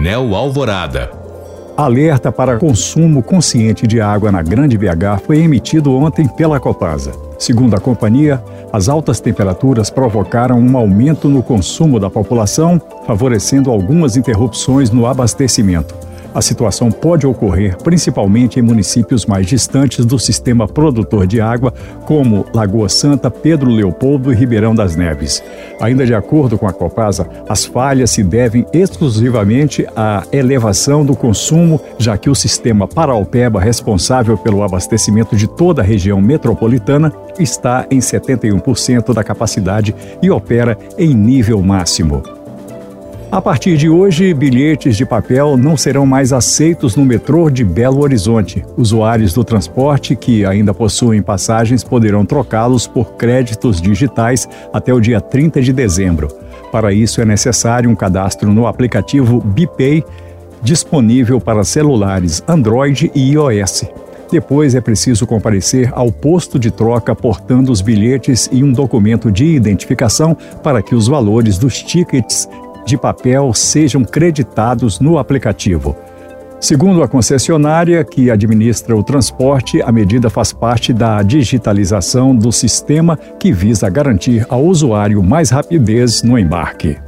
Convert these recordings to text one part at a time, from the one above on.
Painel Alvorada. Alerta para consumo consciente de água na Grande BH foi emitido ontem pela Copasa. Segundo a companhia, as altas temperaturas provocaram um aumento no consumo da população, favorecendo algumas interrupções no abastecimento. A situação pode ocorrer principalmente em municípios mais distantes do sistema produtor de água, como Lagoa Santa, Pedro Leopoldo e Ribeirão das Neves. Ainda de acordo com a Copasa, as falhas se devem exclusivamente à elevação do consumo, já que o sistema Paraupeba, responsável pelo abastecimento de toda a região metropolitana, está em 71% da capacidade e opera em nível máximo. A partir de hoje, bilhetes de papel não serão mais aceitos no metrô de Belo Horizonte. Usuários do transporte que ainda possuem passagens poderão trocá-los por créditos digitais até o dia 30 de dezembro. Para isso, é necessário um cadastro no aplicativo BPay, disponível para celulares Android e iOS. Depois é preciso comparecer ao posto de troca portando os bilhetes e um documento de identificação para que os valores dos tickets de papel sejam creditados no aplicativo. Segundo a concessionária que administra o transporte, a medida faz parte da digitalização do sistema que visa garantir ao usuário mais rapidez no embarque.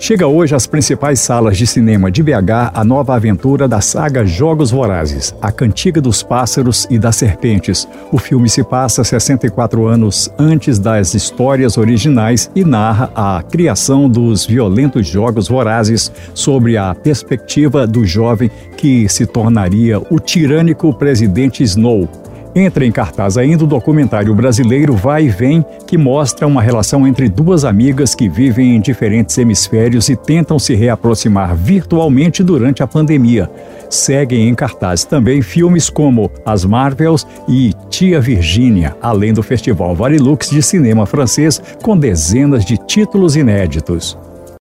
Chega hoje às principais salas de cinema de BH a nova aventura da saga Jogos Vorazes, A Cantiga dos Pássaros e das Serpentes. O filme se passa 64 anos antes das histórias originais e narra a criação dos violentos Jogos Vorazes sobre a perspectiva do jovem que se tornaria o tirânico presidente Snow, Entra em cartaz ainda o documentário brasileiro Vai e Vem, que mostra uma relação entre duas amigas que vivem em diferentes hemisférios e tentam se reaproximar virtualmente durante a pandemia. Seguem em cartaz também filmes como As Marvels e Tia Virgínia, além do Festival Varilux de Cinema Francês, com dezenas de títulos inéditos.